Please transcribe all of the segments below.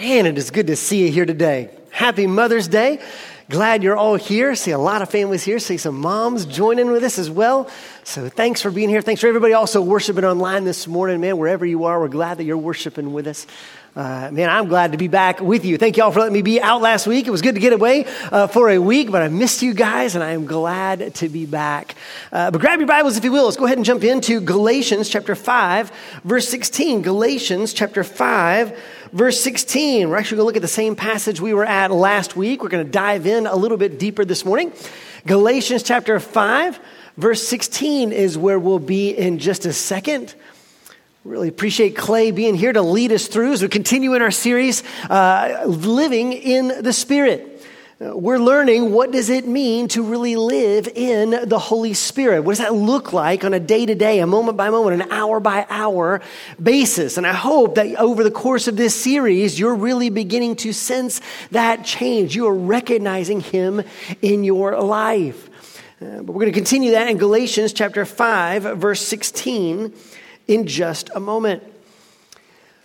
Man, it is good to see you here today. Happy Mother's Day. Glad you're all here. See a lot of families here. See some moms joining with us as well. So thanks for being here. Thanks for everybody also worshiping online this morning. Man, wherever you are, we're glad that you're worshiping with us. Uh, man, I'm glad to be back with you. Thank you all for letting me be out last week. It was good to get away uh, for a week, but I missed you guys, and I am glad to be back. Uh, but grab your Bibles, if you will. Let's go ahead and jump into Galatians chapter 5, verse 16. Galatians chapter 5, verse 16. We're actually going to look at the same passage we were at last week. We're going to dive in a little bit deeper this morning. Galatians chapter 5, verse 16 is where we'll be in just a second. Really appreciate Clay being here to lead us through as we continue in our series, uh, Living in the Spirit. Uh, we're learning what does it mean to really live in the Holy Spirit? What does that look like on a day to day, a moment by moment, an hour by hour basis? And I hope that over the course of this series, you're really beginning to sense that change. You are recognizing Him in your life. Uh, but we're going to continue that in Galatians chapter 5, verse 16 in just a moment.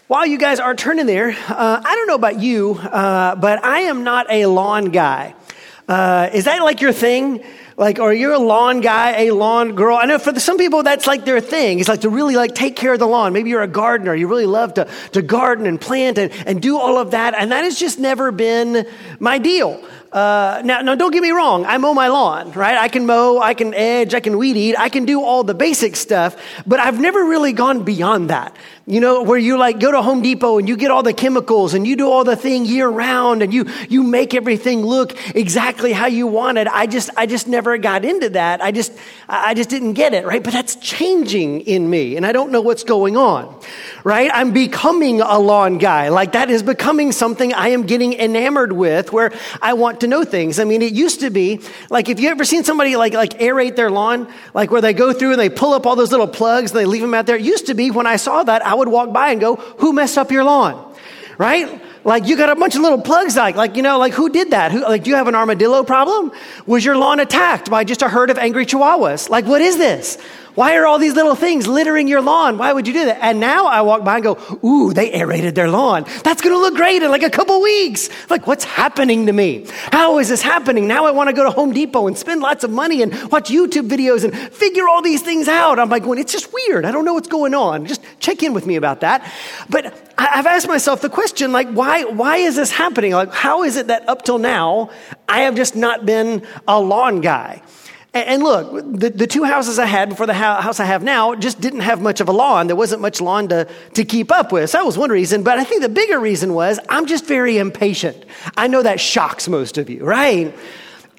While you guys are turning there, uh, I don't know about you, uh, but I am not a lawn guy. Uh, is that like your thing? Like, are you're a lawn guy, a lawn girl? I know for some people that's like their thing. It's like to really like take care of the lawn. Maybe you're a gardener. You really love to, to garden and plant and, and do all of that. And that has just never been my deal. Uh, now, now, don't get me wrong. I mow my lawn, right? I can mow, I can edge, I can weed eat, I can do all the basic stuff, but I've never really gone beyond that. You know, where you like go to Home Depot and you get all the chemicals and you do all the thing year round and you, you make everything look exactly how you want it. I just, I just never got into that. I just, I just didn't get it, right? But that's changing in me and I don't know what's going on, right? I'm becoming a lawn guy. Like that is becoming something I am getting enamored with where I want to know things. I mean, it used to be like if you ever seen somebody like, like aerate their lawn, like where they go through and they pull up all those little plugs and they leave them out there. It used to be when I saw that, I I would walk by and go, Who messed up your lawn? Right? Like you got a bunch of little plugs, like, like you know, like who did that? Who, like, do you have an armadillo problem? Was your lawn attacked by just a herd of angry chihuahuas? Like, what is this? Why are all these little things littering your lawn? Why would you do that? And now I walk by and go, ooh, they aerated their lawn. That's going to look great in like a couple weeks. Like, what's happening to me? How is this happening? Now I want to go to Home Depot and spend lots of money and watch YouTube videos and figure all these things out. I'm like, going, it's just weird. I don't know what's going on. Just check in with me about that. But I've asked myself the question, like, why, why is this happening? Like, how is it that up till now, I have just not been a lawn guy? And look, the, the two houses I had before the house I have now just didn't have much of a lawn. There wasn't much lawn to, to keep up with. So that was one reason. But I think the bigger reason was I'm just very impatient. I know that shocks most of you, right?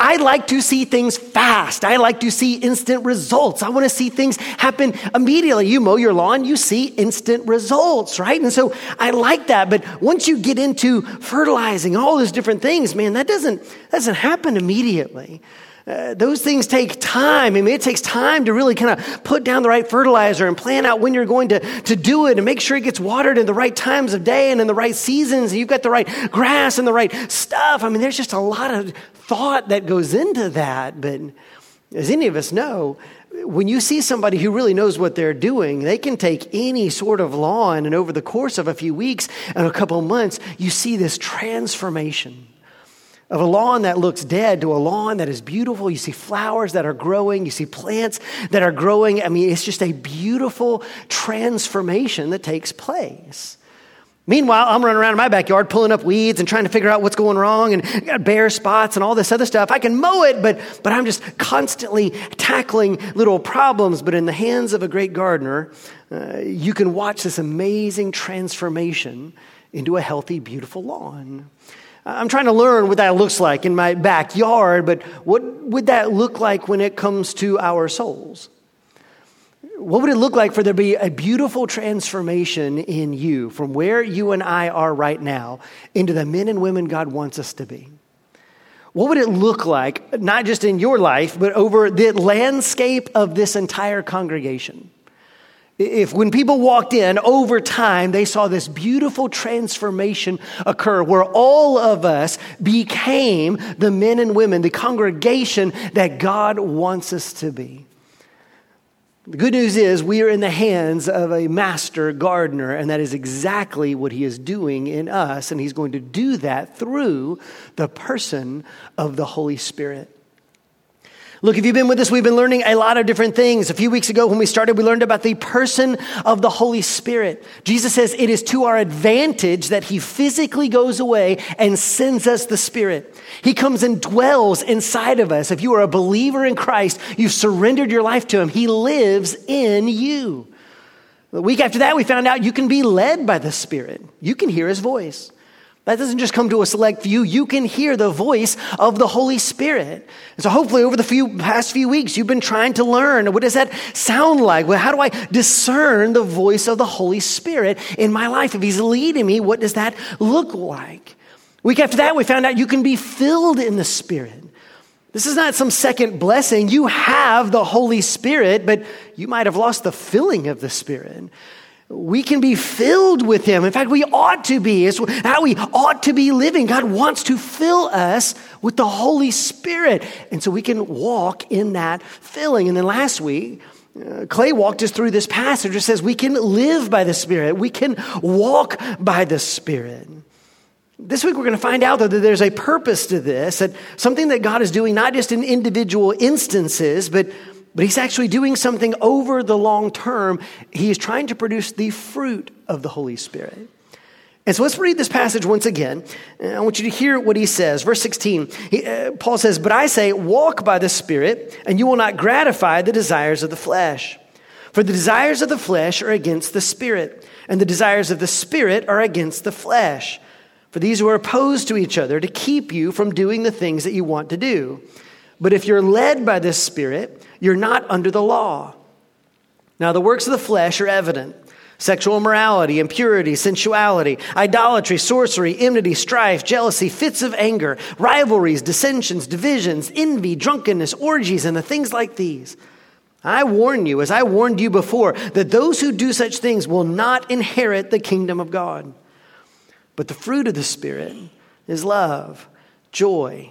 I like to see things fast. I like to see instant results. I want to see things happen immediately. You mow your lawn, you see instant results, right? And so I like that. But once you get into fertilizing all those different things, man, that doesn't, that doesn't happen immediately. Uh, those things take time. I mean, it takes time to really kind of put down the right fertilizer and plan out when you're going to, to do it and make sure it gets watered in the right times of day and in the right seasons. And you've got the right grass and the right stuff. I mean, there's just a lot of thought that goes into that. But as any of us know, when you see somebody who really knows what they're doing, they can take any sort of lawn, and over the course of a few weeks and a couple months, you see this transformation of a lawn that looks dead to a lawn that is beautiful. You see flowers that are growing, you see plants that are growing. I mean, it's just a beautiful transformation that takes place. Meanwhile, I'm running around in my backyard pulling up weeds and trying to figure out what's going wrong and got bare spots and all this other stuff. I can mow it, but, but I'm just constantly tackling little problems. But in the hands of a great gardener, uh, you can watch this amazing transformation into a healthy, beautiful lawn. I'm trying to learn what that looks like in my backyard, but what would that look like when it comes to our souls? What would it look like for there to be a beautiful transformation in you from where you and I are right now into the men and women God wants us to be? What would it look like, not just in your life, but over the landscape of this entire congregation? If when people walked in over time, they saw this beautiful transformation occur where all of us became the men and women, the congregation that God wants us to be. The good news is we are in the hands of a master gardener, and that is exactly what he is doing in us, and he's going to do that through the person of the Holy Spirit. Look, if you've been with us, we've been learning a lot of different things. A few weeks ago, when we started, we learned about the person of the Holy Spirit. Jesus says it is to our advantage that He physically goes away and sends us the Spirit. He comes and dwells inside of us. If you are a believer in Christ, you've surrendered your life to Him, He lives in you. The week after that, we found out you can be led by the Spirit, you can hear His voice. That doesn't just come to a select few. You can hear the voice of the Holy Spirit. And so hopefully over the few, past few weeks, you've been trying to learn. What does that sound like? Well, how do I discern the voice of the Holy Spirit in my life? If He's leading me, what does that look like? Week after that, we found out you can be filled in the Spirit. This is not some second blessing. You have the Holy Spirit, but you might have lost the filling of the Spirit we can be filled with Him. In fact, we ought to be. It's how we ought to be living. God wants to fill us with the Holy Spirit. And so we can walk in that filling. And then last week, uh, Clay walked us through this passage It says we can live by the Spirit, we can walk by the Spirit. This week, we're going to find out that there's a purpose to this, that something that God is doing not just in individual instances, but but he's actually doing something over the long term. He is trying to produce the fruit of the Holy Spirit. And so let's read this passage once again. I want you to hear what he says. Verse 16, he, uh, Paul says, But I say, walk by the Spirit, and you will not gratify the desires of the flesh. For the desires of the flesh are against the Spirit, and the desires of the Spirit are against the flesh. For these are opposed to each other to keep you from doing the things that you want to do. But if you're led by the Spirit, you're not under the law. Now, the works of the flesh are evident sexual immorality, impurity, sensuality, idolatry, sorcery, enmity, strife, jealousy, fits of anger, rivalries, dissensions, divisions, envy, drunkenness, orgies, and the things like these. I warn you, as I warned you before, that those who do such things will not inherit the kingdom of God. But the fruit of the Spirit is love, joy,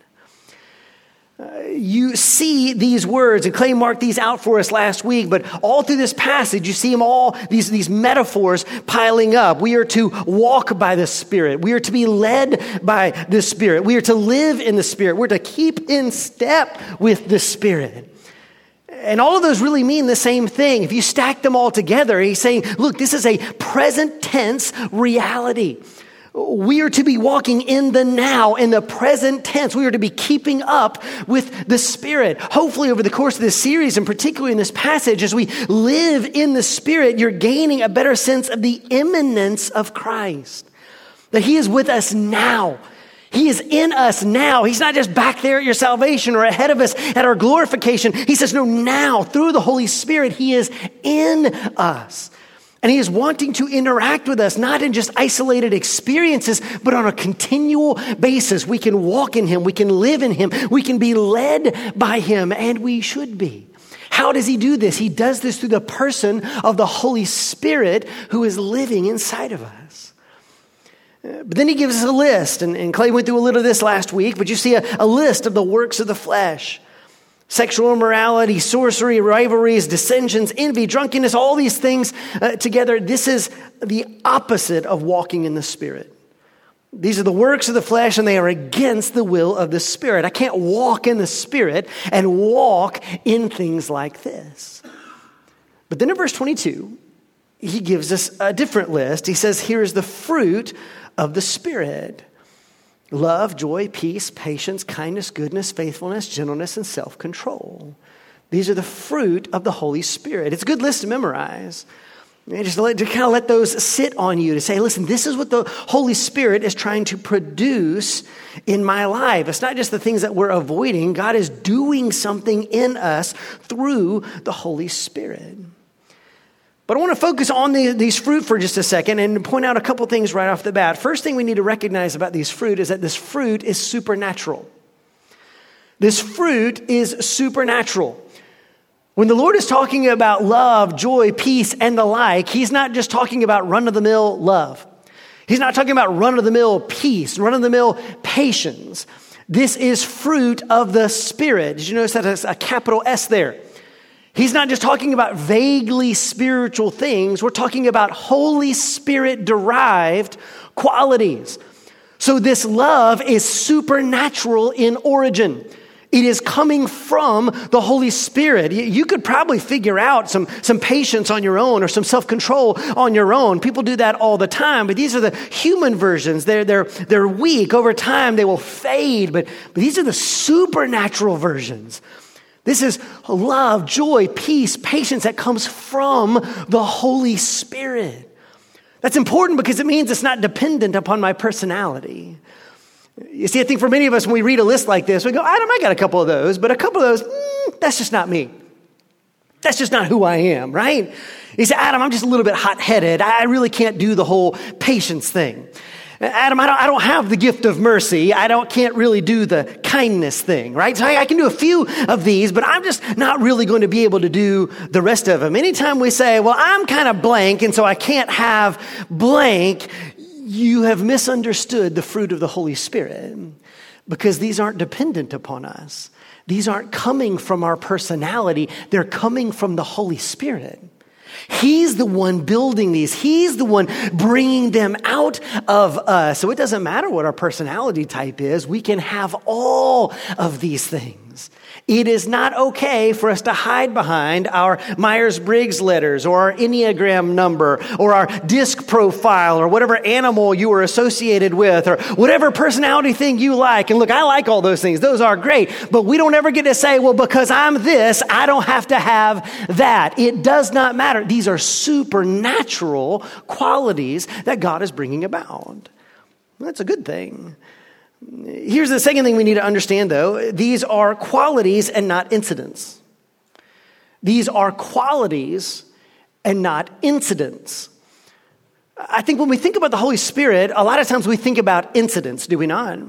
you see these words, and Clay marked these out for us last week, but all through this passage, you see them all, these, these metaphors piling up. We are to walk by the Spirit. We are to be led by the Spirit. We are to live in the Spirit. We're to keep in step with the Spirit. And all of those really mean the same thing. If you stack them all together, he's saying, look, this is a present tense reality. We are to be walking in the now, in the present tense. We are to be keeping up with the Spirit. Hopefully, over the course of this series, and particularly in this passage, as we live in the Spirit, you're gaining a better sense of the immanence of Christ. That He is with us now. He is in us now. He's not just back there at your salvation or ahead of us at our glorification. He says, no, now, through the Holy Spirit, He is in us. And he is wanting to interact with us, not in just isolated experiences, but on a continual basis. We can walk in him, we can live in him, we can be led by him, and we should be. How does he do this? He does this through the person of the Holy Spirit who is living inside of us. But then he gives us a list, and, and Clay went through a little of this last week, but you see a, a list of the works of the flesh sexual immorality, sorcery, rivalries, dissensions, envy, drunkenness, all these things uh, together. This is the opposite of walking in the Spirit. These are the works of the flesh, and they are against the will of the Spirit. I can't walk in the Spirit and walk in things like this. But then in verse 22, he gives us a different list. He says, Here's the fruit of the Spirit love, joy, peace, patience, kindness, goodness, faithfulness, gentleness, and self control. These are the fruit of the Holy Spirit. It's a good list to memorize. just to, let, to kind of let those sit on you to say, listen, this is what the Holy Spirit is trying to produce in my life. It's not just the things that we're avoiding, God is doing something in us through the Holy Spirit. But I want to focus on the, these fruit for just a second and point out a couple things right off the bat. First thing we need to recognize about these fruit is that this fruit is supernatural. This fruit is supernatural. When the Lord is talking about love, joy, peace, and the like, He's not just talking about run of the mill love. He's not talking about run of the mill peace, run of the mill patience. This is fruit of the Spirit. Did you notice that a capital S there? He's not just talking about vaguely spiritual things, we're talking about Holy Spirit derived qualities. So, this love is supernatural in origin. It is coming from the Holy Spirit. You could probably figure out some, some patience on your own or some self control on your own. People do that all the time, but these are the human versions. They're, they're, they're weak. Over time, they will fade, but, but these are the supernatural versions. This is love, joy, peace, patience that comes from the Holy Spirit. That's important because it means it's not dependent upon my personality. You see, I think for many of us, when we read a list like this, we go, Adam, I got a couple of those, but a couple of those, mm, that's just not me. That's just not who I am, right? He said, Adam, I'm just a little bit hot headed. I really can't do the whole patience thing. Adam, I don't, I don't have the gift of mercy. I don't, can't really do the kindness thing, right? So I, I can do a few of these, but I'm just not really going to be able to do the rest of them. Anytime we say, well, I'm kind of blank, and so I can't have blank, you have misunderstood the fruit of the Holy Spirit because these aren't dependent upon us. These aren't coming from our personality, they're coming from the Holy Spirit. He's the one building these. He's the one bringing them out of us. So it doesn't matter what our personality type is. We can have all of these things. It is not okay for us to hide behind our Myers Briggs letters or our Enneagram number or our disc profile or whatever animal you are associated with or whatever personality thing you like. And look, I like all those things. Those are great. But we don't ever get to say, well, because I'm this, I don't have to have that. It does not matter. These are supernatural qualities that God is bringing about. That's a good thing. Here's the second thing we need to understand, though these are qualities and not incidents. These are qualities and not incidents. I think when we think about the Holy Spirit, a lot of times we think about incidents, do we not?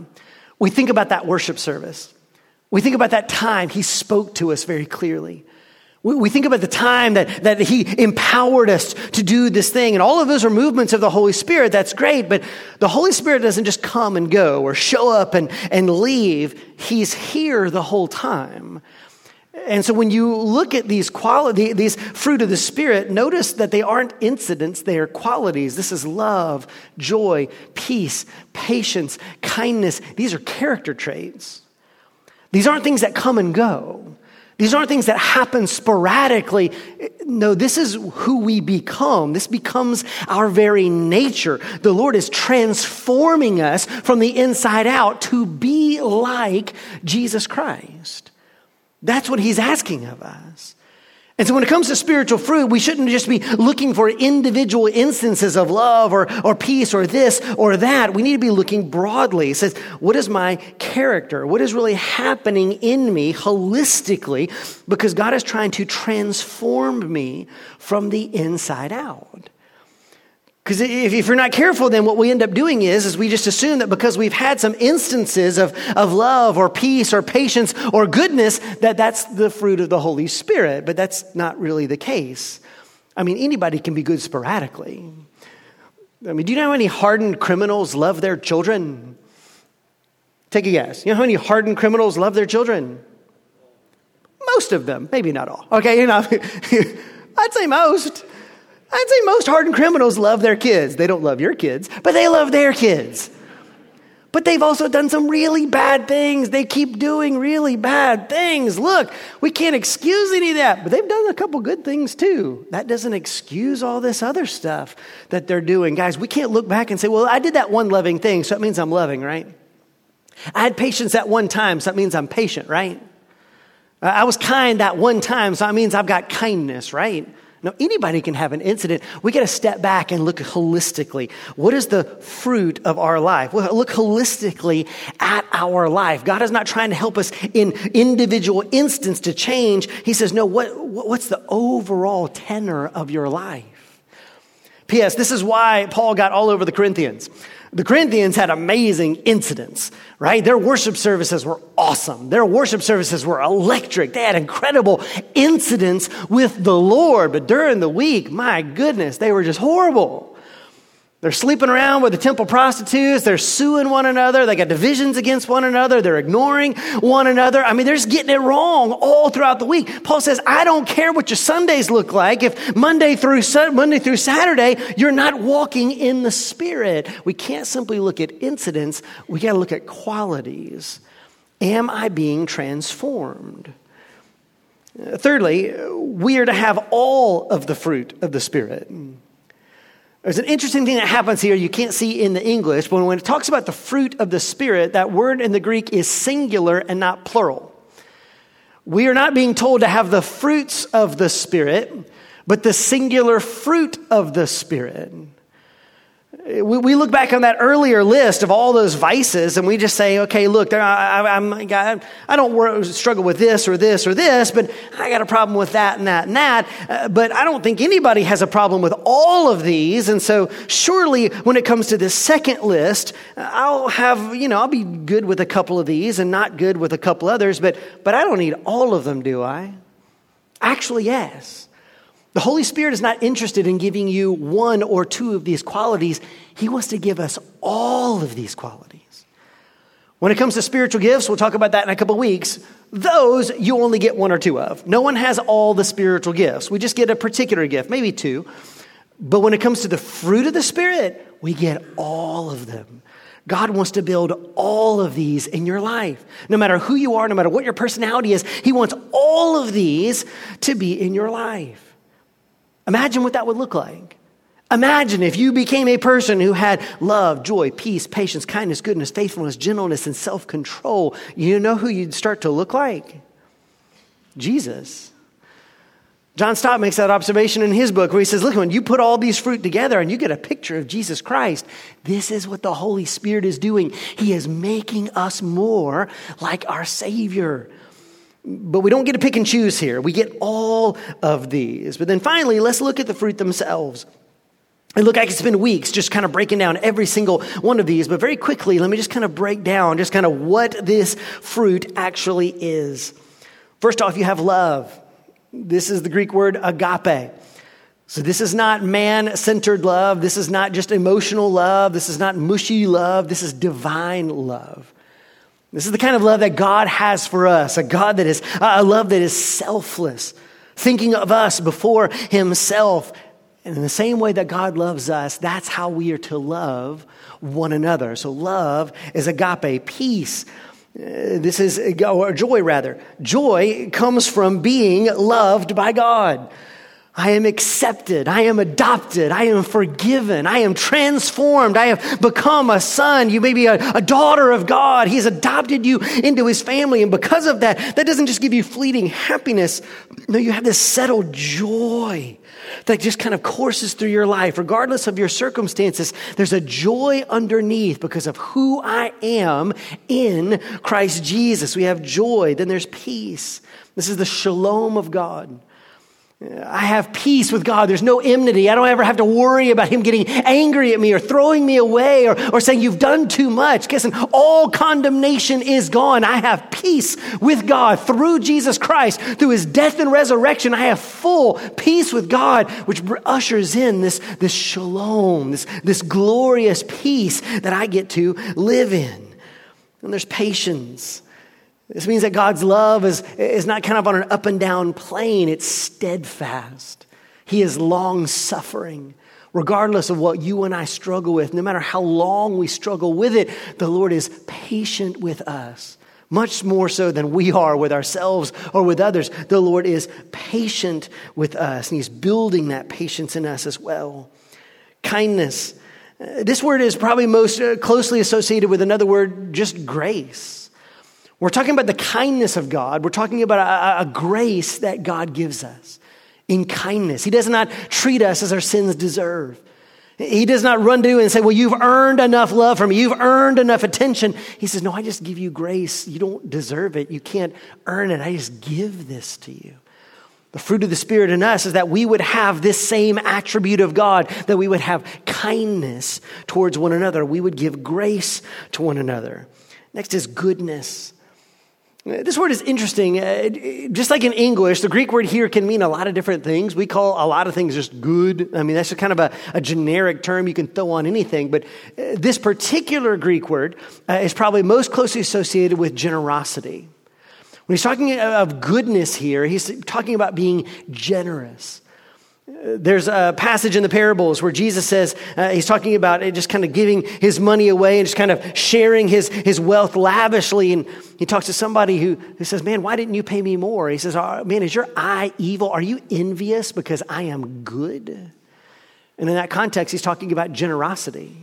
We think about that worship service. We think about that time he spoke to us very clearly. We think about the time that, that he empowered us to do this thing, and all of those are movements of the Holy Spirit. That's great, but the Holy Spirit doesn't just come and go or show up and, and leave. He's here the whole time. And so when you look at these quality, these fruit of the Spirit, notice that they aren't incidents, they are qualities. This is love, joy, peace, patience, kindness. These are character traits. These aren't things that come and go. These aren't things that happen sporadically. No, this is who we become. This becomes our very nature. The Lord is transforming us from the inside out to be like Jesus Christ. That's what He's asking of us. And so when it comes to spiritual fruit, we shouldn't just be looking for individual instances of love or, or peace or this or that. We need to be looking broadly. It says, what is my character? What is really happening in me holistically? Because God is trying to transform me from the inside out. Because if, you're not careful, then what we end up doing is, is we just assume that because we've had some instances of, of love or peace or patience or goodness, that that's the fruit of the Holy Spirit. But that's not really the case. I mean, anybody can be good sporadically. I mean, do you know how many hardened criminals love their children? Take a guess. You know how many hardened criminals love their children? Most of them, maybe not all. Okay, you know, I'd say most. I'd say most hardened criminals love their kids. They don't love your kids, but they love their kids. But they've also done some really bad things. They keep doing really bad things. Look, we can't excuse any of that, but they've done a couple good things too. That doesn't excuse all this other stuff that they're doing. Guys, we can't look back and say, well, I did that one loving thing, so that means I'm loving, right? I had patience that one time, so that means I'm patient, right? I was kind that one time, so that means I've got kindness, right? Now, anybody can have an incident. We got to step back and look holistically. What is the fruit of our life? Well, look holistically at our life. God is not trying to help us in individual instance to change. He says, no, what, what's the overall tenor of your life? P.S. This is why Paul got all over the Corinthians. The Corinthians had amazing incidents, right? Their worship services were awesome. Their worship services were electric. They had incredible incidents with the Lord. But during the week, my goodness, they were just horrible. They're sleeping around with the temple prostitutes. They're suing one another. They got divisions against one another. They're ignoring one another. I mean, they're just getting it wrong all throughout the week. Paul says, I don't care what your Sundays look like. If Monday through, Monday through Saturday, you're not walking in the Spirit. We can't simply look at incidents. We got to look at qualities. Am I being transformed? Thirdly, we are to have all of the fruit of the Spirit. There's an interesting thing that happens here you can't see in the English, but when it talks about the fruit of the Spirit, that word in the Greek is singular and not plural. We are not being told to have the fruits of the Spirit, but the singular fruit of the Spirit. We, look back on that earlier list of all those vices and we just say, okay, look, I, I'm, I don't struggle with this or this or this, but I got a problem with that and that and that. Uh, but I don't think anybody has a problem with all of these. And so surely when it comes to this second list, I'll have, you know, I'll be good with a couple of these and not good with a couple others, but, but I don't need all of them, do I? Actually, yes. The Holy Spirit is not interested in giving you one or two of these qualities. He wants to give us all of these qualities. When it comes to spiritual gifts, we'll talk about that in a couple weeks. Those you only get one or two of. No one has all the spiritual gifts. We just get a particular gift, maybe two. But when it comes to the fruit of the Spirit, we get all of them. God wants to build all of these in your life. No matter who you are, no matter what your personality is, He wants all of these to be in your life. Imagine what that would look like. Imagine if you became a person who had love, joy, peace, patience, kindness, goodness, faithfulness, gentleness, and self control. You know who you'd start to look like? Jesus. John Stott makes that observation in his book where he says, Look, when you put all these fruit together and you get a picture of Jesus Christ, this is what the Holy Spirit is doing. He is making us more like our Savior. But we don't get to pick and choose here. We get all of these. But then finally, let's look at the fruit themselves. And look, I could spend weeks just kind of breaking down every single one of these, but very quickly, let me just kind of break down just kind of what this fruit actually is. First off, you have love. This is the Greek word agape. So, this is not man centered love. This is not just emotional love. This is not mushy love. This is divine love. This is the kind of love that God has for us, a God that is a love that is selfless, thinking of us before himself. And in the same way that God loves us, that's how we are to love one another. So love is agape, peace. Uh, this is, or joy rather. Joy comes from being loved by God. I am accepted. I am adopted. I am forgiven. I am transformed. I have become a son. You may be a, a, daughter of God. He's adopted you into his family. And because of that, that doesn't just give you fleeting happiness. No, you have this settled joy that just kind of courses through your life, regardless of your circumstances. There's a joy underneath because of who I am in Christ Jesus. We have joy. Then there's peace. This is the shalom of God. I have peace with God. There's no enmity. I don't ever have to worry about Him getting angry at me or throwing me away or, or saying, You've done too much. Listen, all condemnation is gone. I have peace with God through Jesus Christ. Through His death and resurrection, I have full peace with God, which ushers in this, this shalom, this, this glorious peace that I get to live in. And there's patience. This means that God's love is, is not kind of on an up and down plane, it's steadfast. He is long suffering. Regardless of what you and I struggle with, no matter how long we struggle with it, the Lord is patient with us. Much more so than we are with ourselves or with others. The Lord is patient with us, and He's building that patience in us as well. Kindness. Uh, this word is probably most uh, closely associated with another word, just grace. We're talking about the kindness of God. We're talking about a, a, grace that God gives us in kindness. He does not treat us as our sins deserve. He does not run to you and say, Well, you've earned enough love from me. You've earned enough attention. He says, No, I just give you grace. You don't deserve it. You can't earn it. I just give this to you. The fruit of the Spirit in us is that we would have this same attribute of God, that we would have kindness towards one another. We would give grace to one another. Next is goodness. This word is interesting. Uh, just like in English, the Greek word here can mean a lot of different things. We call a lot of things just good. I mean, that's just kind of a, a generic term you can throw on anything. But uh, this particular Greek word uh, is probably most closely associated with generosity. When he's talking of goodness here, he's talking about being generous. There's a passage in the parables where Jesus says, uh, he's talking about just kind of giving his money away and just kind of sharing his, his wealth lavishly. And he talks to somebody who, who says, Man, why didn't you pay me more? He says, oh, Man, is your eye evil? Are you envious because I am good? And in that context, he's talking about generosity.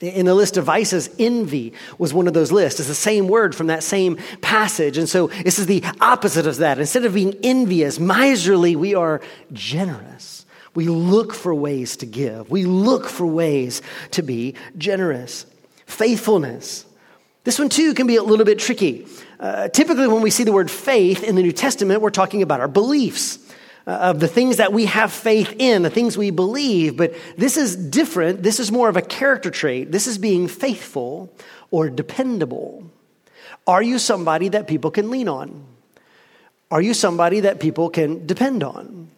In the list of vices, envy was one of those lists. It's the same word from that same passage. And so this is the opposite of that. Instead of being envious, miserly, we are generous. We look for ways to give, we look for ways to be generous. Faithfulness. This one too can be a little bit tricky. Uh, typically, when we see the word faith in the New Testament, we're talking about our beliefs. Uh, of the things that we have faith in, the things we believe. But this is different. This is more of a character trait. This is being faithful or dependable. Are you somebody that people can lean on? Are you somebody that people can depend on?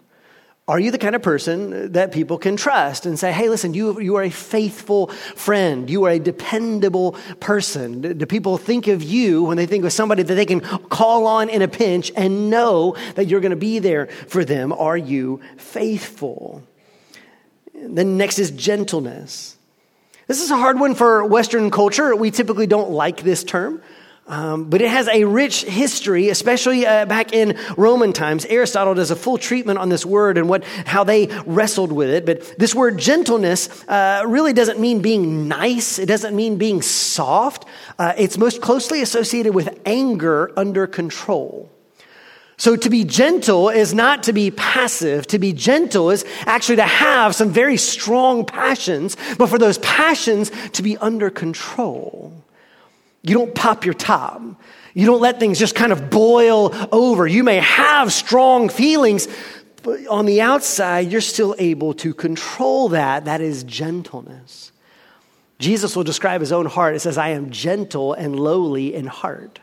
Are you the kind of person that people can trust and say, hey, listen, you, you are a faithful friend. You are a dependable person. Do people think of you when they think of somebody that they can call on in a pinch and know that you're going to be there for them? Are you faithful? Then next is gentleness. This is a hard one for Western culture. We typically don't like this term. Um, but it has a rich history, especially uh, back in Roman times. Aristotle does a full treatment on this word and what, how they wrestled with it. But this word gentleness uh, really doesn't mean being nice. It doesn't mean being soft. Uh, it's most closely associated with anger under control. So to be gentle is not to be passive. To be gentle is actually to have some very strong passions, but for those passions to be under control. You don't pop your top. You don't let things just kind of boil over. You may have strong feelings, but on the outside, you're still able to control that. That is gentleness. Jesus will describe his own heart. It says, I am gentle and lowly in heart.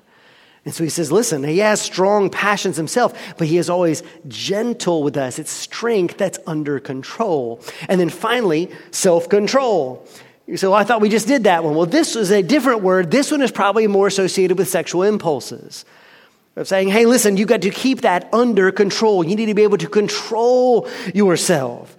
And so he says, listen, he has strong passions himself, but he is always gentle with us. It's strength that's under control. And then finally, self control. You say, well, I thought we just did that one. Well, this is a different word. This one is probably more associated with sexual impulses. Of saying, hey, listen, you've got to keep that under control. You need to be able to control yourself.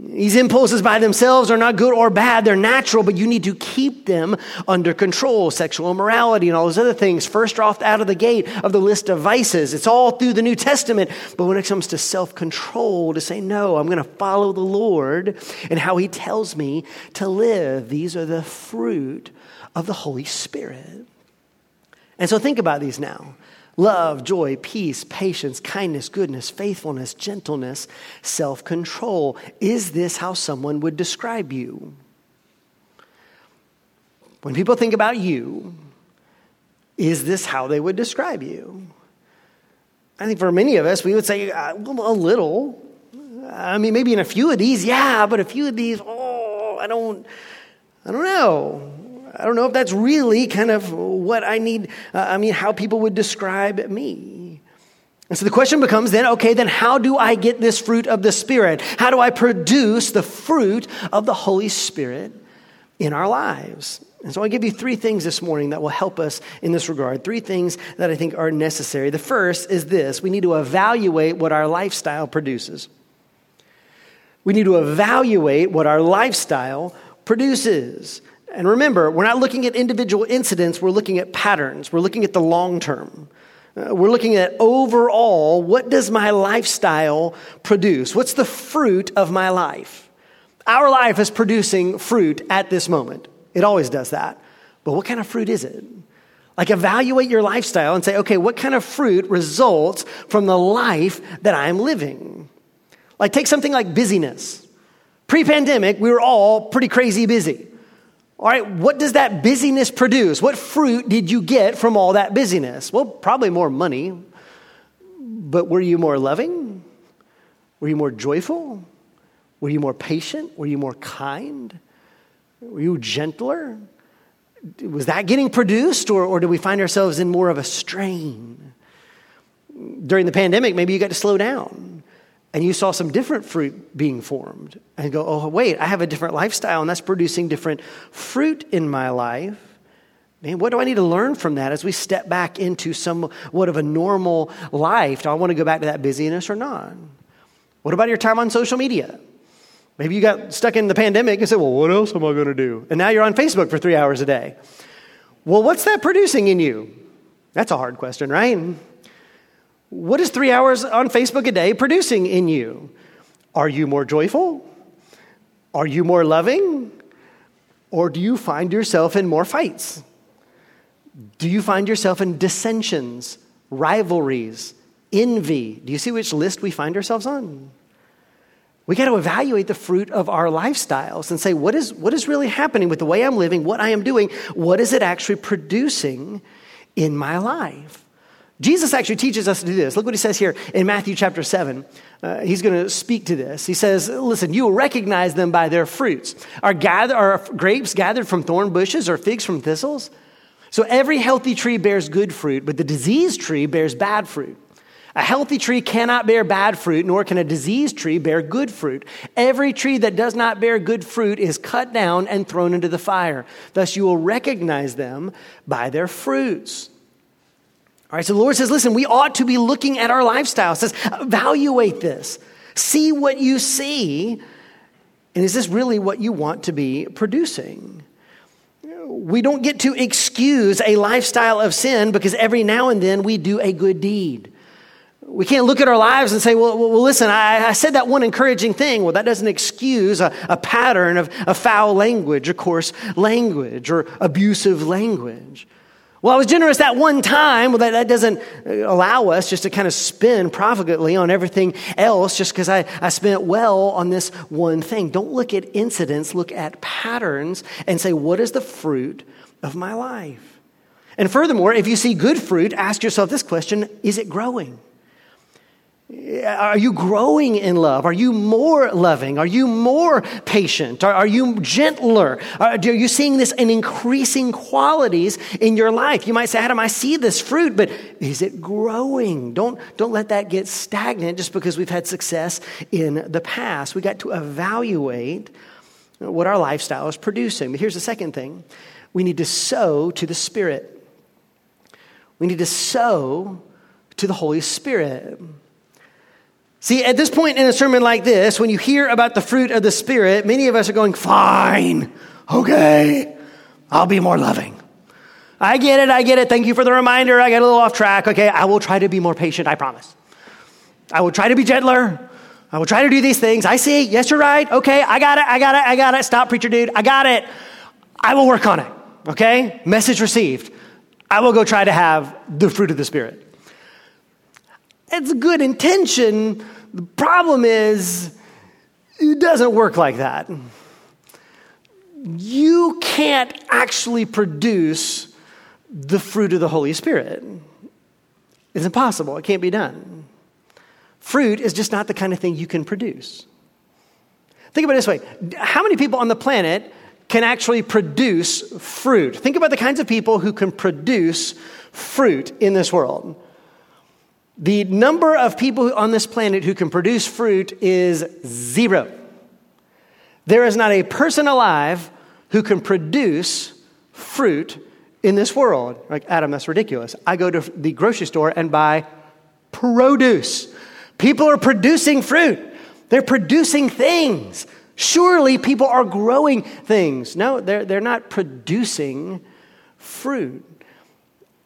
These impulses by themselves are not good or bad. They're natural, but you need to keep them under control. Sexual immorality and all those other things, first off out of the gate of the list of vices. It's all through the New Testament. But when it comes to self control, to say, no, I'm going to follow the Lord and how He tells me to live, these are the fruit of the Holy Spirit. And so think about these now love, joy, peace, patience, kindness, goodness, faithfulness, gentleness, self control. Is this how someone would describe you? When people think about you, is this how they would describe you? I think for many of us, we would say uh, a little. I mean, maybe in a few of these, yeah, but a few of these, oh, I don't, I don't know. I don't know if that's really kind of what I need, uh, I mean, how people would describe me. And so the question becomes then, okay, then how do I get this fruit of the Spirit? How do I produce the fruit of the Holy Spirit in our lives? And so I give you three things this morning that will help us in this regard. Three things that I think are necessary. The first is this we need to evaluate what our lifestyle produces. We need to evaluate what our lifestyle produces. And remember, we're not looking at individual incidents, we're looking at patterns, we're looking at the long term. Uh, we're looking at overall, what does my lifestyle produce? What's the fruit of my life? Our life is producing fruit at this moment. It always does that. But what kind of fruit is it? Like, evaluate your lifestyle and say, okay, what kind of fruit results from the life that I'm living? Like, take something like busyness. Pre pandemic, we were all pretty crazy busy. All right, what does that busyness produce? What fruit did you get from all that busyness? Well, probably more money. But were you more loving? Were you more joyful? Were you more patient? Were you more kind? Were you gentler? Was that getting produced, or, or do we find ourselves in more of a strain? During the pandemic, maybe you got to slow down and you saw some different fruit being formed and go, oh, wait, I have a different lifestyle and that's producing different fruit in my life. Man, what do I need to learn from that as we step back into somewhat of a normal life? Do I want to go back to that busyness or not? What about your time on social media? Maybe you got stuck in the pandemic and said, well, what else am I going to do? And now you're on Facebook for three hours a day. Well, what's that producing in you? That's a hard question, right? What is three hours on Facebook a day producing in you? Are you more joyful? Are you more loving? Or do you find yourself in more fights? Do you find yourself in dissensions, rivalries, envy? Do you see which list we find ourselves on? We got to evaluate the fruit of our lifestyles and say, what is, what is really happening with the way I'm living, what I am doing? What is it actually producing in my life? Jesus actually teaches us to do this. Look what he says here in Matthew chapter 7. Uh, he's going to speak to this. He says, Listen, you will recognize them by their fruits. Are, gather, are grapes gathered from thorn bushes or figs from thistles? So every healthy tree bears good fruit, but the diseased tree bears bad fruit. A healthy tree cannot bear bad fruit, nor can a diseased tree bear good fruit. Every tree that does not bear good fruit is cut down and thrown into the fire. Thus you will recognize them by their fruits. All right, so the Lord says, listen, we ought to be looking at our lifestyle. It says, evaluate this. See what you see. And is this really what you want to be producing? We don't get to excuse a lifestyle of sin because every now and then we do a good deed. We can't look at our lives and say, well, well listen, I, I, said that one encouraging thing. Well, that doesn't excuse a, a pattern of a foul language, of coarse language, or abusive language. Well, I was generous that one time. Well, that, that doesn't uh, allow us just to kind of spin profligately on everything else just because I, I spent well on this one thing. Don't look at incidents, look at patterns and say, what is the fruit of my life? And furthermore, if you see good fruit, ask yourself this question is it growing? Are you growing in love? Are you more loving? Are you more patient? Are, are you gentler? Are, are, you seeing this in increasing qualities in your life? You might say, Adam, I see this fruit, but is it growing? Don't, don't let that get stagnant just because we've had success in the past. We got to evaluate what our lifestyle is producing. But here's the second thing we need to sow to the Spirit. We need to sow to the Holy Spirit. See, at this point in a sermon like this, when you hear about the fruit of the Spirit, many of us are going, fine, okay, I'll be more loving. I get it, I get it. Thank you for the reminder. I got a little off track. Okay, I will try to be more patient, I promise. I will try to be gentler. I will try to do these things. I see. Yes, you're right. Okay, I got it, I got it, I got it. Stop, preacher dude. I got it. I will work on it. Okay? Message received. I will go try to have the fruit of the Spirit. It's a good intention, the problem is, it doesn't work like that. You can't actually produce the fruit of the Holy Spirit. It's impossible, it can't be done. Fruit is just not the kind of thing you can produce. Think about it this way how many people on the planet can actually produce fruit? Think about the kinds of people who can produce fruit in this world. The number of people on this planet who can produce fruit is zero. There is not a person alive who can produce fruit in this world. Like, Adam, that's ridiculous. I go to the grocery store and buy produce. People are producing fruit, they're producing things. Surely people are growing things. No, they're, they're not producing fruit.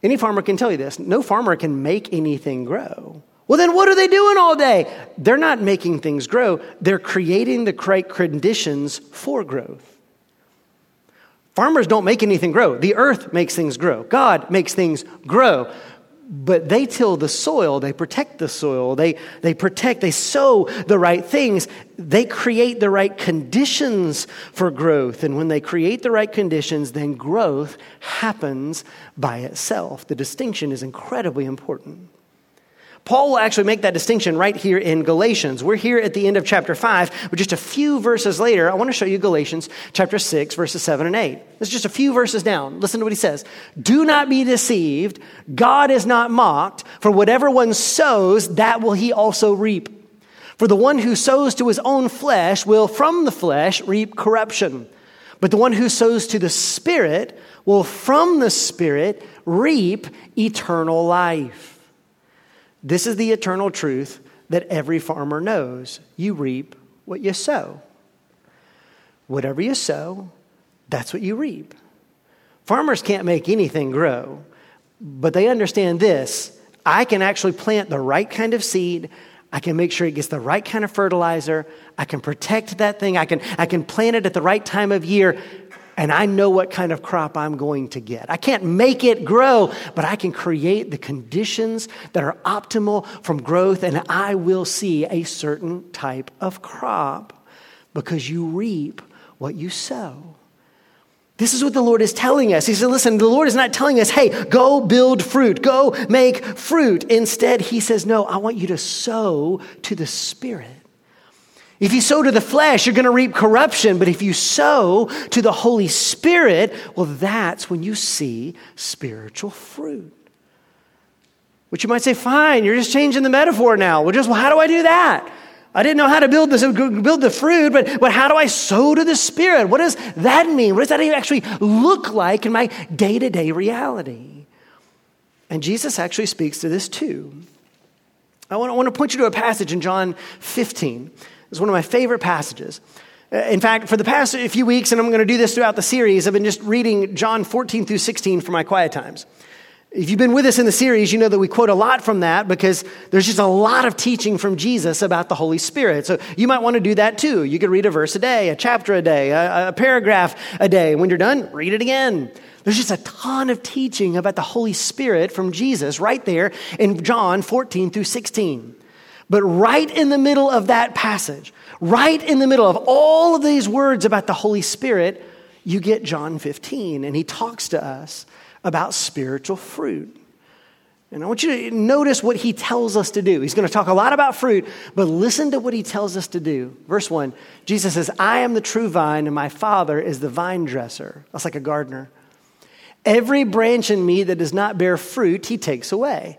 Any farmer can tell you this. No farmer can make anything grow. Well, then what are they doing all day? They're not making things grow, they're creating the correct conditions for growth. Farmers don't make anything grow. The earth makes things grow. God makes things grow but they till the soil, they protect the soil, they, they protect, they sow the right things, they create the right conditions for growth. And when they create the right conditions, then growth happens by itself. The distinction is incredibly important. Paul will actually make that distinction right here in Galatians. We're here at the end of chapter 5, but just a few verses later, I want to show you Galatians chapter 6, verses 7 and 8. It's just a few verses down. Listen to what he says Do not be deceived. God is not mocked, for whatever one sows, that will he also reap. For the one who sows to his own flesh will from the flesh reap corruption. But the one who sows to the Spirit will from the Spirit reap eternal life. This is the eternal truth that every farmer knows. You reap what you sow. Whatever you sow, that's what you reap. Farmers can't make anything grow, but they understand this. I can actually plant the right kind of seed. I can make sure it gets the right kind of fertilizer. I can protect that thing. I can, I can plant it at the right time of year and I know what kind of crop I'm going to get. I can't make it grow, but I can create the conditions that are optimal from growth, and I will see a certain type of crop because you reap what you sow. This is what the Lord is telling us. He said, Listen, the Lord is not telling us, hey, go build fruit, go make fruit. Instead, He says, No, I want you to sow to the Spirit. If you sow to the flesh, you're going to reap corruption. But if you sow to the Holy Spirit, well, that's when you see spiritual fruit. Which you might say, fine, you're just changing the metaphor now. Well, just, well, how do I do that? I didn't know how to build this, build the fruit, but, but how do I sow to the Spirit? What does that mean? What does that even actually look like in my day to day reality? And Jesus actually speaks to this too. I want, I want to point you to a passage in John 15. It's one of my favorite passages. Uh, in fact, for the past few weeks, and I'm going to do this throughout the series, I've been just reading John 14 through 16 for my quiet times. If you've been with us in the series, you know that we quote a lot from that because there's just a lot of teaching from Jesus about the Holy Spirit. So you might want to do that too. You could read a verse a day, a chapter a day, a, a paragraph a day. When you're done, read it again. There's just a ton of teaching about the Holy Spirit from Jesus right there in John 14 through 16. But right in the middle of that passage, right in the middle of all of these words about the Holy Spirit, you get John 15, and he talks to us about spiritual fruit. And I want you to notice what he tells us to do. He's going to talk a lot about fruit, but listen to what he tells us to do. Verse 1 Jesus says, I am the true vine, and my Father is the vine dresser. That's like a gardener. Every branch in me that does not bear fruit, he takes away.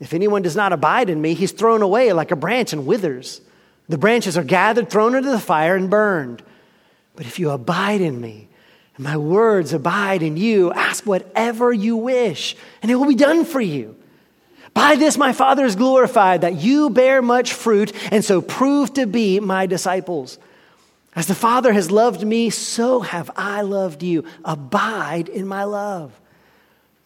If anyone does not abide in me, he's thrown away like a branch and withers. The branches are gathered, thrown into the fire, and burned. But if you abide in me, and my words abide in you, ask whatever you wish, and it will be done for you. By this my Father is glorified, that you bear much fruit, and so prove to be my disciples. As the Father has loved me, so have I loved you. Abide in my love.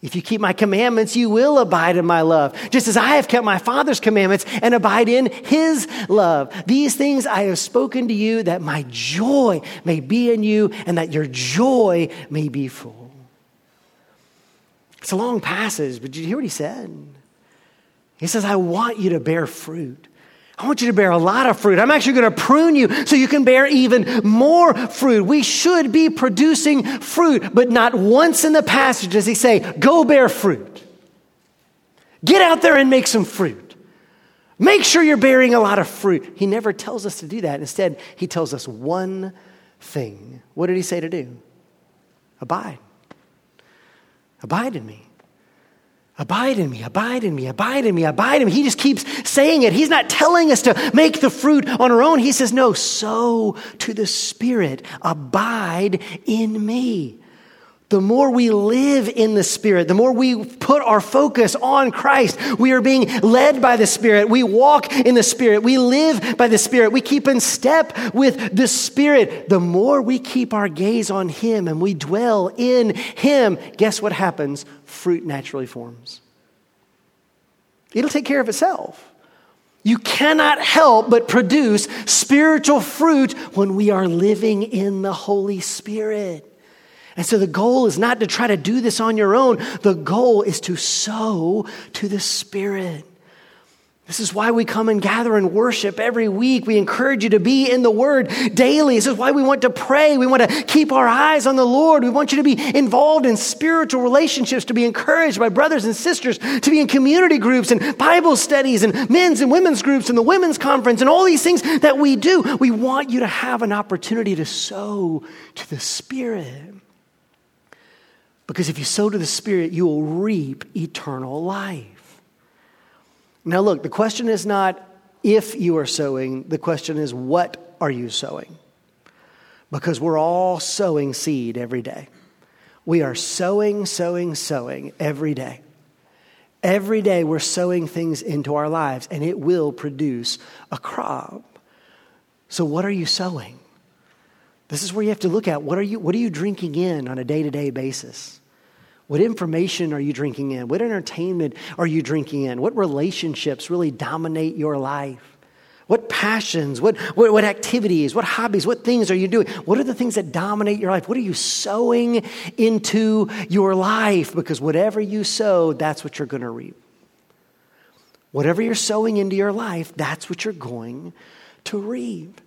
If you keep my commandments, you will abide in my love, just as I have kept my Father's commandments and abide in his love. These things I have spoken to you that my joy may be in you and that your joy may be full. It's a long passage, but did you hear what he said? He says, I want you to bear fruit. I want you to bear a lot of fruit. I'm actually going to prune you so you can bear even more fruit. We should be producing fruit, but not once in the passage does he say, go bear fruit. Get out there and make some fruit. Make sure you're bearing a lot of fruit. He never tells us to do that. Instead, he tells us one thing. What did he say to do? Abide. Abide in me. Abide in me, abide in me, abide in me, abide in me. He just keeps saying it. He's not telling us to make the fruit on our own. He says, no, sow to the Spirit, abide in me. The more we live in the Spirit, the more we put our focus on Christ, we are being led by the Spirit. We walk in the Spirit. We live by the Spirit. We keep in step with the Spirit. The more we keep our gaze on Him and we dwell in Him, guess what happens? Fruit naturally forms. it'll take care of itself. You cannot help but produce spiritual fruit when we are living in the Holy Spirit. And so the goal is not to try to do this on your own. The goal is to sow to the Spirit. This is why we come and gather and worship every week. We encourage you to be in the Word daily. This is why we want to pray. We want to keep our eyes on the Lord. We want you to be involved in spiritual relationships, to be encouraged by brothers and sisters, to be in community groups and Bible studies and men's and women's groups and the women's conference and all these things that we do. We want you to have an opportunity to sow to the Spirit. Because if you sow to the Spirit, you will reap eternal life. Now, look, the question is not if you are sowing, the question is what are you sowing? Because we're all sowing seed every day. We are sowing, sowing, sowing every day. Every day we're sowing things into our lives and it will produce a crop. So, what are you sowing? This is where you have to look at what are you, what are you drinking in on a day to day basis? What information are you drinking in? What entertainment are you drinking in? What relationships really dominate your life? What passions, what, what, what, activities, what hobbies, what things are you doing? What are the things that dominate your life? What are you sowing into your life? Because whatever you sow, that's what you're going to reap. Whatever you're sowing into your life, that's what you're going to reap.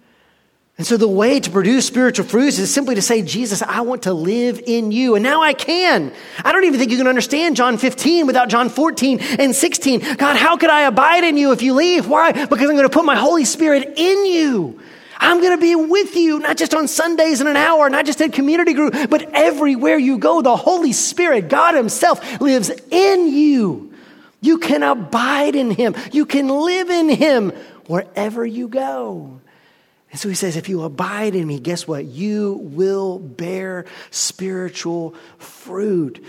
And so the way to produce spiritual fruits is simply to say, Jesus, I want to live in you. And now I can. I don't even think you can understand John 15 without John 14 and 16. God, how could I abide in you if you leave? Why? Because I'm going to put my Holy Spirit in you. I'm going to be with you, not just on Sundays in an hour, not just at community group, but everywhere you go. The Holy Spirit, God Himself, lives in you. You can abide in Him. You can live in Him wherever you go. And so he says, if you abide in me, guess what? You will bear spiritual fruit.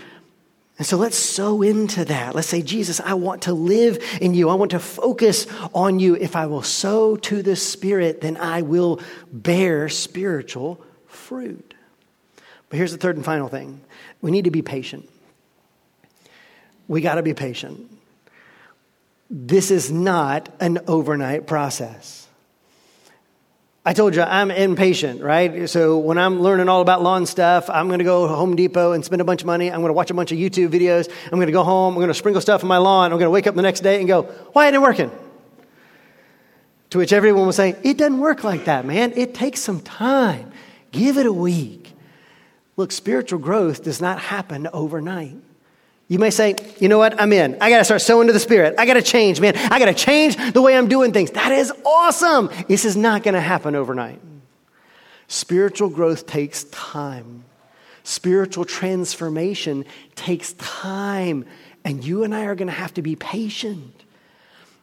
And so let's sow into that. Let's say, Jesus, I want to live in you. I want to focus on you. If I will sow to the Spirit, then I will bear spiritual fruit. But here's the third and final thing we need to be patient. We got to be patient. This is not an overnight process. I told you I'm impatient, right? So when I'm learning all about lawn stuff, I'm going to go to Home Depot and spend a bunch of money. I'm going to watch a bunch of YouTube videos. I'm going to go home. I'm going to sprinkle stuff on my lawn. I'm going to wake up the next day and go, why isn't it working? To which everyone will say, it doesn't work like that, man. It takes some time. Give it a week. Look, spiritual growth does not happen overnight. You may say, you know what, I'm in. I got to start sowing to the Spirit. I got to change, man. I got to change the way I'm doing things. That is awesome. This is not going to happen overnight. Spiritual growth takes time, spiritual transformation takes time. And you and I are going to have to be patient.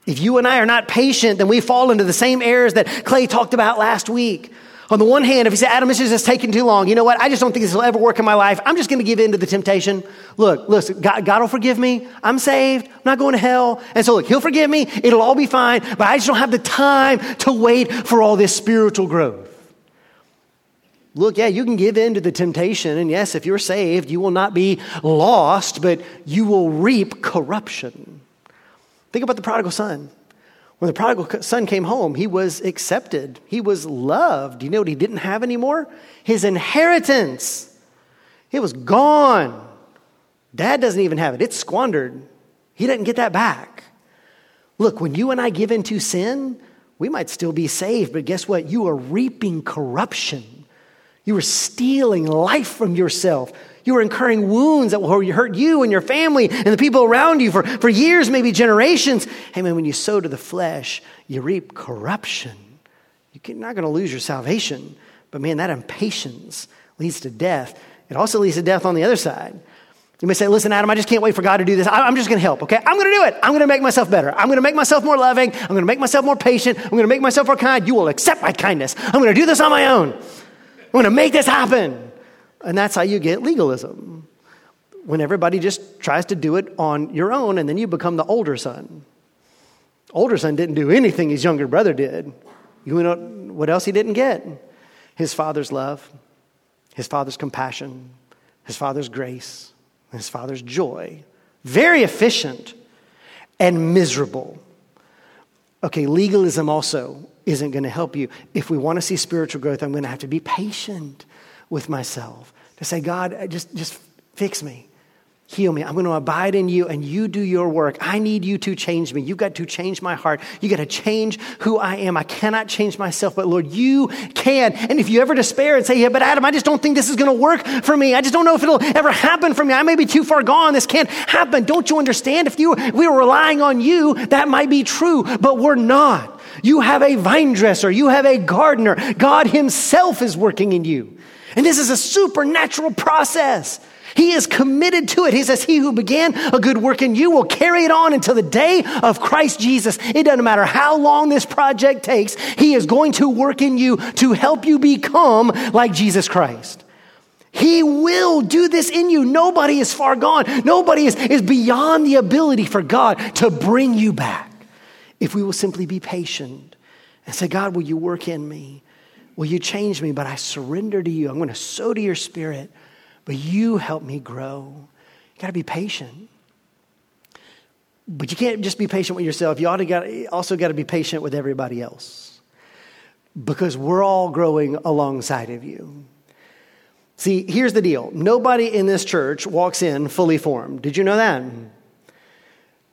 If you and I are not patient, then we fall into the same errors that Clay talked about last week. On the one hand, if you say, Adam, this is just taking too long, you know what? I just don't think this will ever work in my life. I'm just going to give in to the temptation. Look, listen, God, God, will forgive me. I'm saved. I'm not going to hell. And so, look, He'll forgive me. It'll all be fine. But I just don't have the time to wait for all this spiritual growth. Look, yeah, you can give in to the temptation. And yes, if you're saved, you will not be lost, but you will reap corruption. Think about the prodigal son. When the prodigal son came home, he was accepted. He was loved. You know what he didn't have anymore? His inheritance. It was gone. Dad doesn't even have it, it's squandered. He doesn't get that back. Look, when you and I give in to sin, we might still be saved, but guess what? You are reaping corruption. You are stealing life from yourself. You are incurring wounds that will hurt you and your family and the people around you for, for years, maybe generations. Hey, man, when you sow to the flesh, you reap corruption. You're not going to lose your salvation, but man, that impatience leads to death. It also leads to death on the other side. You may say, listen, Adam, I just can't wait for God to do this. I'm just going to help, okay? I'm going to do it. I'm going to make myself better. I'm going to make myself more loving. I'm going to make myself more patient. I'm going to make myself more kind. You will accept my kindness. I'm going to do this on my own. I'm going to make this happen. And that's how you get legalism. When everybody just tries to do it on your own, and then you become the older son. Older son didn't do anything his younger brother did. You know what else he didn't get? His father's love, his father's compassion, his father's grace, his father's joy. Very efficient. and miserable. Okay, legalism also isn't going to help you. If we want to see spiritual growth, I'm going to have to be patient with myself to say, God, uh, just, just fix me. Heal me. I'm going to abide in you and you do your work. I need you to change me. You've got to change my heart. You got to change who I am. I cannot change myself, but Lord, you can. And if you ever despair and say, Yeah, but Adam, I just don't think this is going to work for me. I just don't know if it'll ever happen for me. I may be too far gone. This can't happen. Don't you understand? If you, we were relying on you, that might be true, but we're not. You have a vine dresser. You have a gardener. God himself is working in you. And this is a supernatural process. He is committed to it. He says, He who began a good work in you will carry it on until the day of Christ Jesus. It doesn't matter how long this project takes, He is going to work in you to help you become like Jesus Christ. He will do this in you. Nobody is far gone. Nobody is, is beyond the ability for God to bring you back. If we will simply be patient and say, God, will you work in me? Will you change me? But I surrender to you. I'm going to sow to your spirit but you help me grow. You got to be patient. But you can't just be patient with yourself. You ought to also got to be patient with everybody else because we're all growing alongside of you. See, here's the deal nobody in this church walks in fully formed. Did you know that?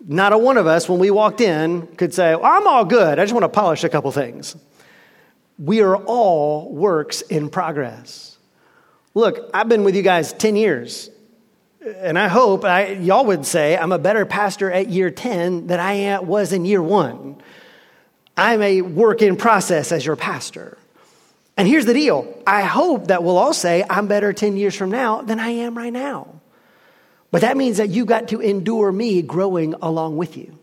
Not a one of us, when we walked in, could say, well, I'm all good. I just want to polish a couple things. We are all works in progress. Look, I've been with you guys 10 years, and I hope I, y'all would say I'm a better pastor at year 10 than I was in year one. I'm a work in process as your pastor. And here's the deal I hope that we'll all say I'm better 10 years from now than I am right now. But that means that you got to endure me growing along with you.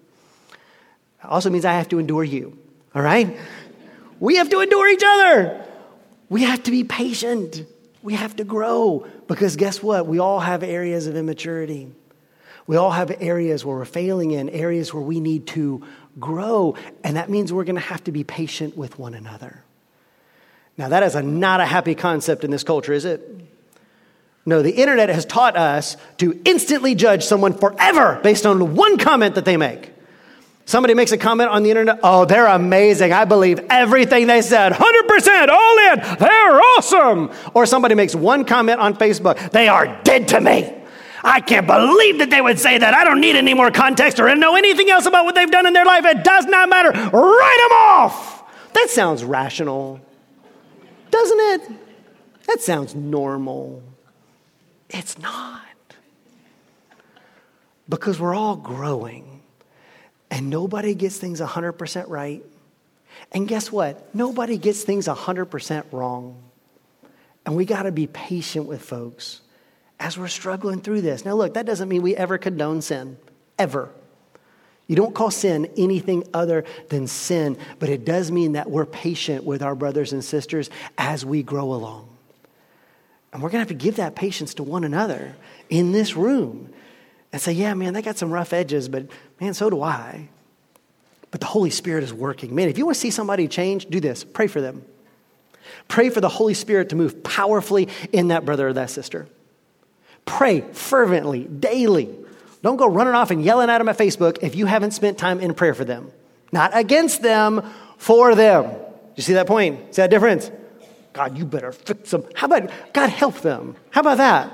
It also means I have to endure you, all right? We have to endure each other. We have to be patient. We have to grow because guess what? We all have areas of immaturity. We all have areas where we're failing in, areas where we need to grow. And that means we're going to have to be patient with one another. Now, that is a, not a happy concept in this culture, is it? No, the internet has taught us to instantly judge someone forever based on one comment that they make. Somebody makes a comment on the internet, oh, they're amazing. I believe everything they said. 100% all in. They're awesome. Or somebody makes one comment on Facebook, they are dead to me. I can't believe that they would say that. I don't need any more context or know anything else about what they've done in their life. It does not matter. Write them off. That sounds rational, doesn't it? That sounds normal. It's not. Because we're all growing. And nobody gets things 100% right. And guess what? Nobody gets things 100% wrong. And we got to be patient with folks as we're struggling through this. Now, look, that doesn't mean we ever condone sin, ever. You don't call sin anything other than sin, but it does mean that we're patient with our brothers and sisters as we grow along. And we're going to have to give that patience to one another in this room and say, yeah, man, they got some rough edges, but man, so do I. But the Holy Spirit is working. Man, if you want to see somebody change, do this pray for them. Pray for the Holy Spirit to move powerfully in that brother or that sister. Pray fervently, daily. Don't go running off and yelling at them at Facebook if you haven't spent time in prayer for them. Not against them, for them. You see that point? See that difference? God, you better fix them. How about God help them? How about that?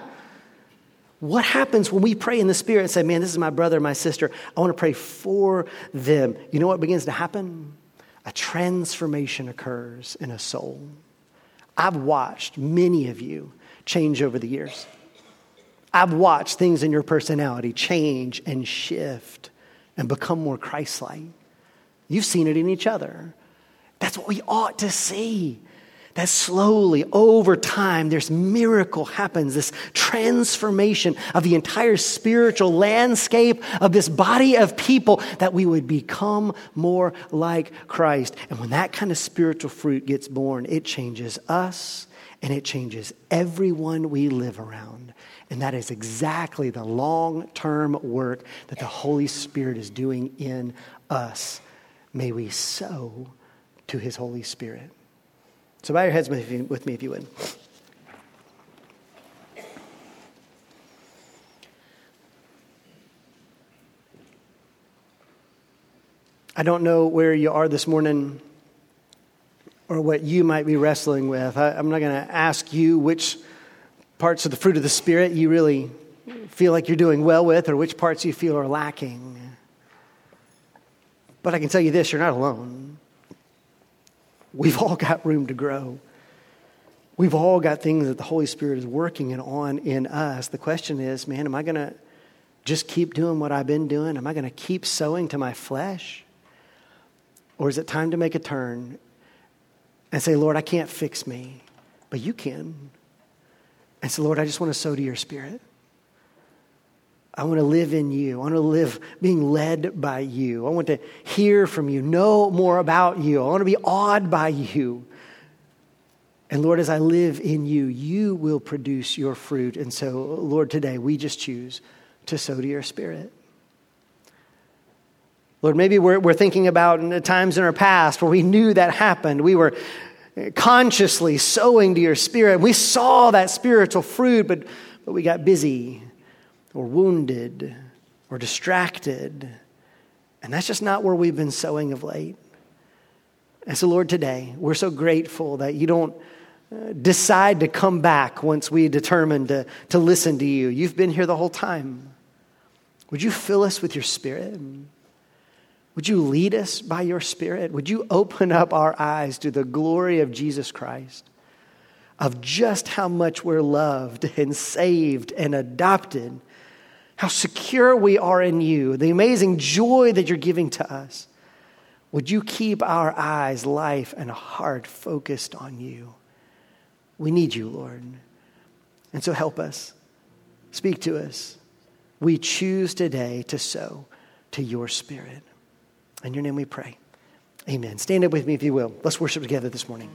What happens when we pray in the Spirit and say, Man, this is my brother, my sister. I want to pray for them. You know what begins to happen? A transformation occurs in a soul. I've watched many of you change over the years. I've watched things in your personality change and shift and become more Christ like. You've seen it in each other. That's what we ought to see that slowly over time this miracle happens this transformation of the entire spiritual landscape of this body of people that we would become more like christ. And when that kind of spiritual fruit gets born it changes us and it changes everyone we live around. And that is exactly the long-term work that the holy spirit is doing in us. May we sow to his holy spirit so bow your heads with me if you would. I don't know where you are this morning or what you might be wrestling with. I, am not going to ask you which parts of the fruit of the Spirit you really feel like you're doing well with or which parts you feel are lacking. But I can tell you this you're not alone. We've all got room to grow. We've all got things that the Holy Spirit is working and on in us. The question is, man, am I going to just keep doing what I've been doing? Am I going to keep sowing to my flesh? Or is it time to make a turn and say, Lord, I can't fix me, but you can? And say, Lord, I just want to sow to your spirit. I want to live in you. I want to live being led by you. I want to hear from you, know more about you. I want to be awed by you. And Lord, as I live in you, you will produce your fruit. And so, Lord, today we just choose to sow to your spirit. Lord, maybe we're, we're thinking about times in our past where we knew that happened. We were consciously sowing to your spirit. We saw that spiritual fruit, but, but we got busy or wounded or distracted. And that's just not where we've been sowing of late. And so, Lord, today, we're so grateful that you don't uh, decide to come back once we determine to, to listen to you. You've been here the whole time. Would you fill us with your spirit? Would you lead us by your spirit? Would you open up our eyes to the glory of Jesus Christ, of just how much we're loved and saved and adopted how secure we are in you, the amazing joy that you're giving to us. Would you keep our eyes, life, and heart focused on you? We need you, Lord. And so help us. Speak to us. We choose today to sow to your spirit. In your name we pray. Amen. Stand up with me if you will. Let's worship together this morning.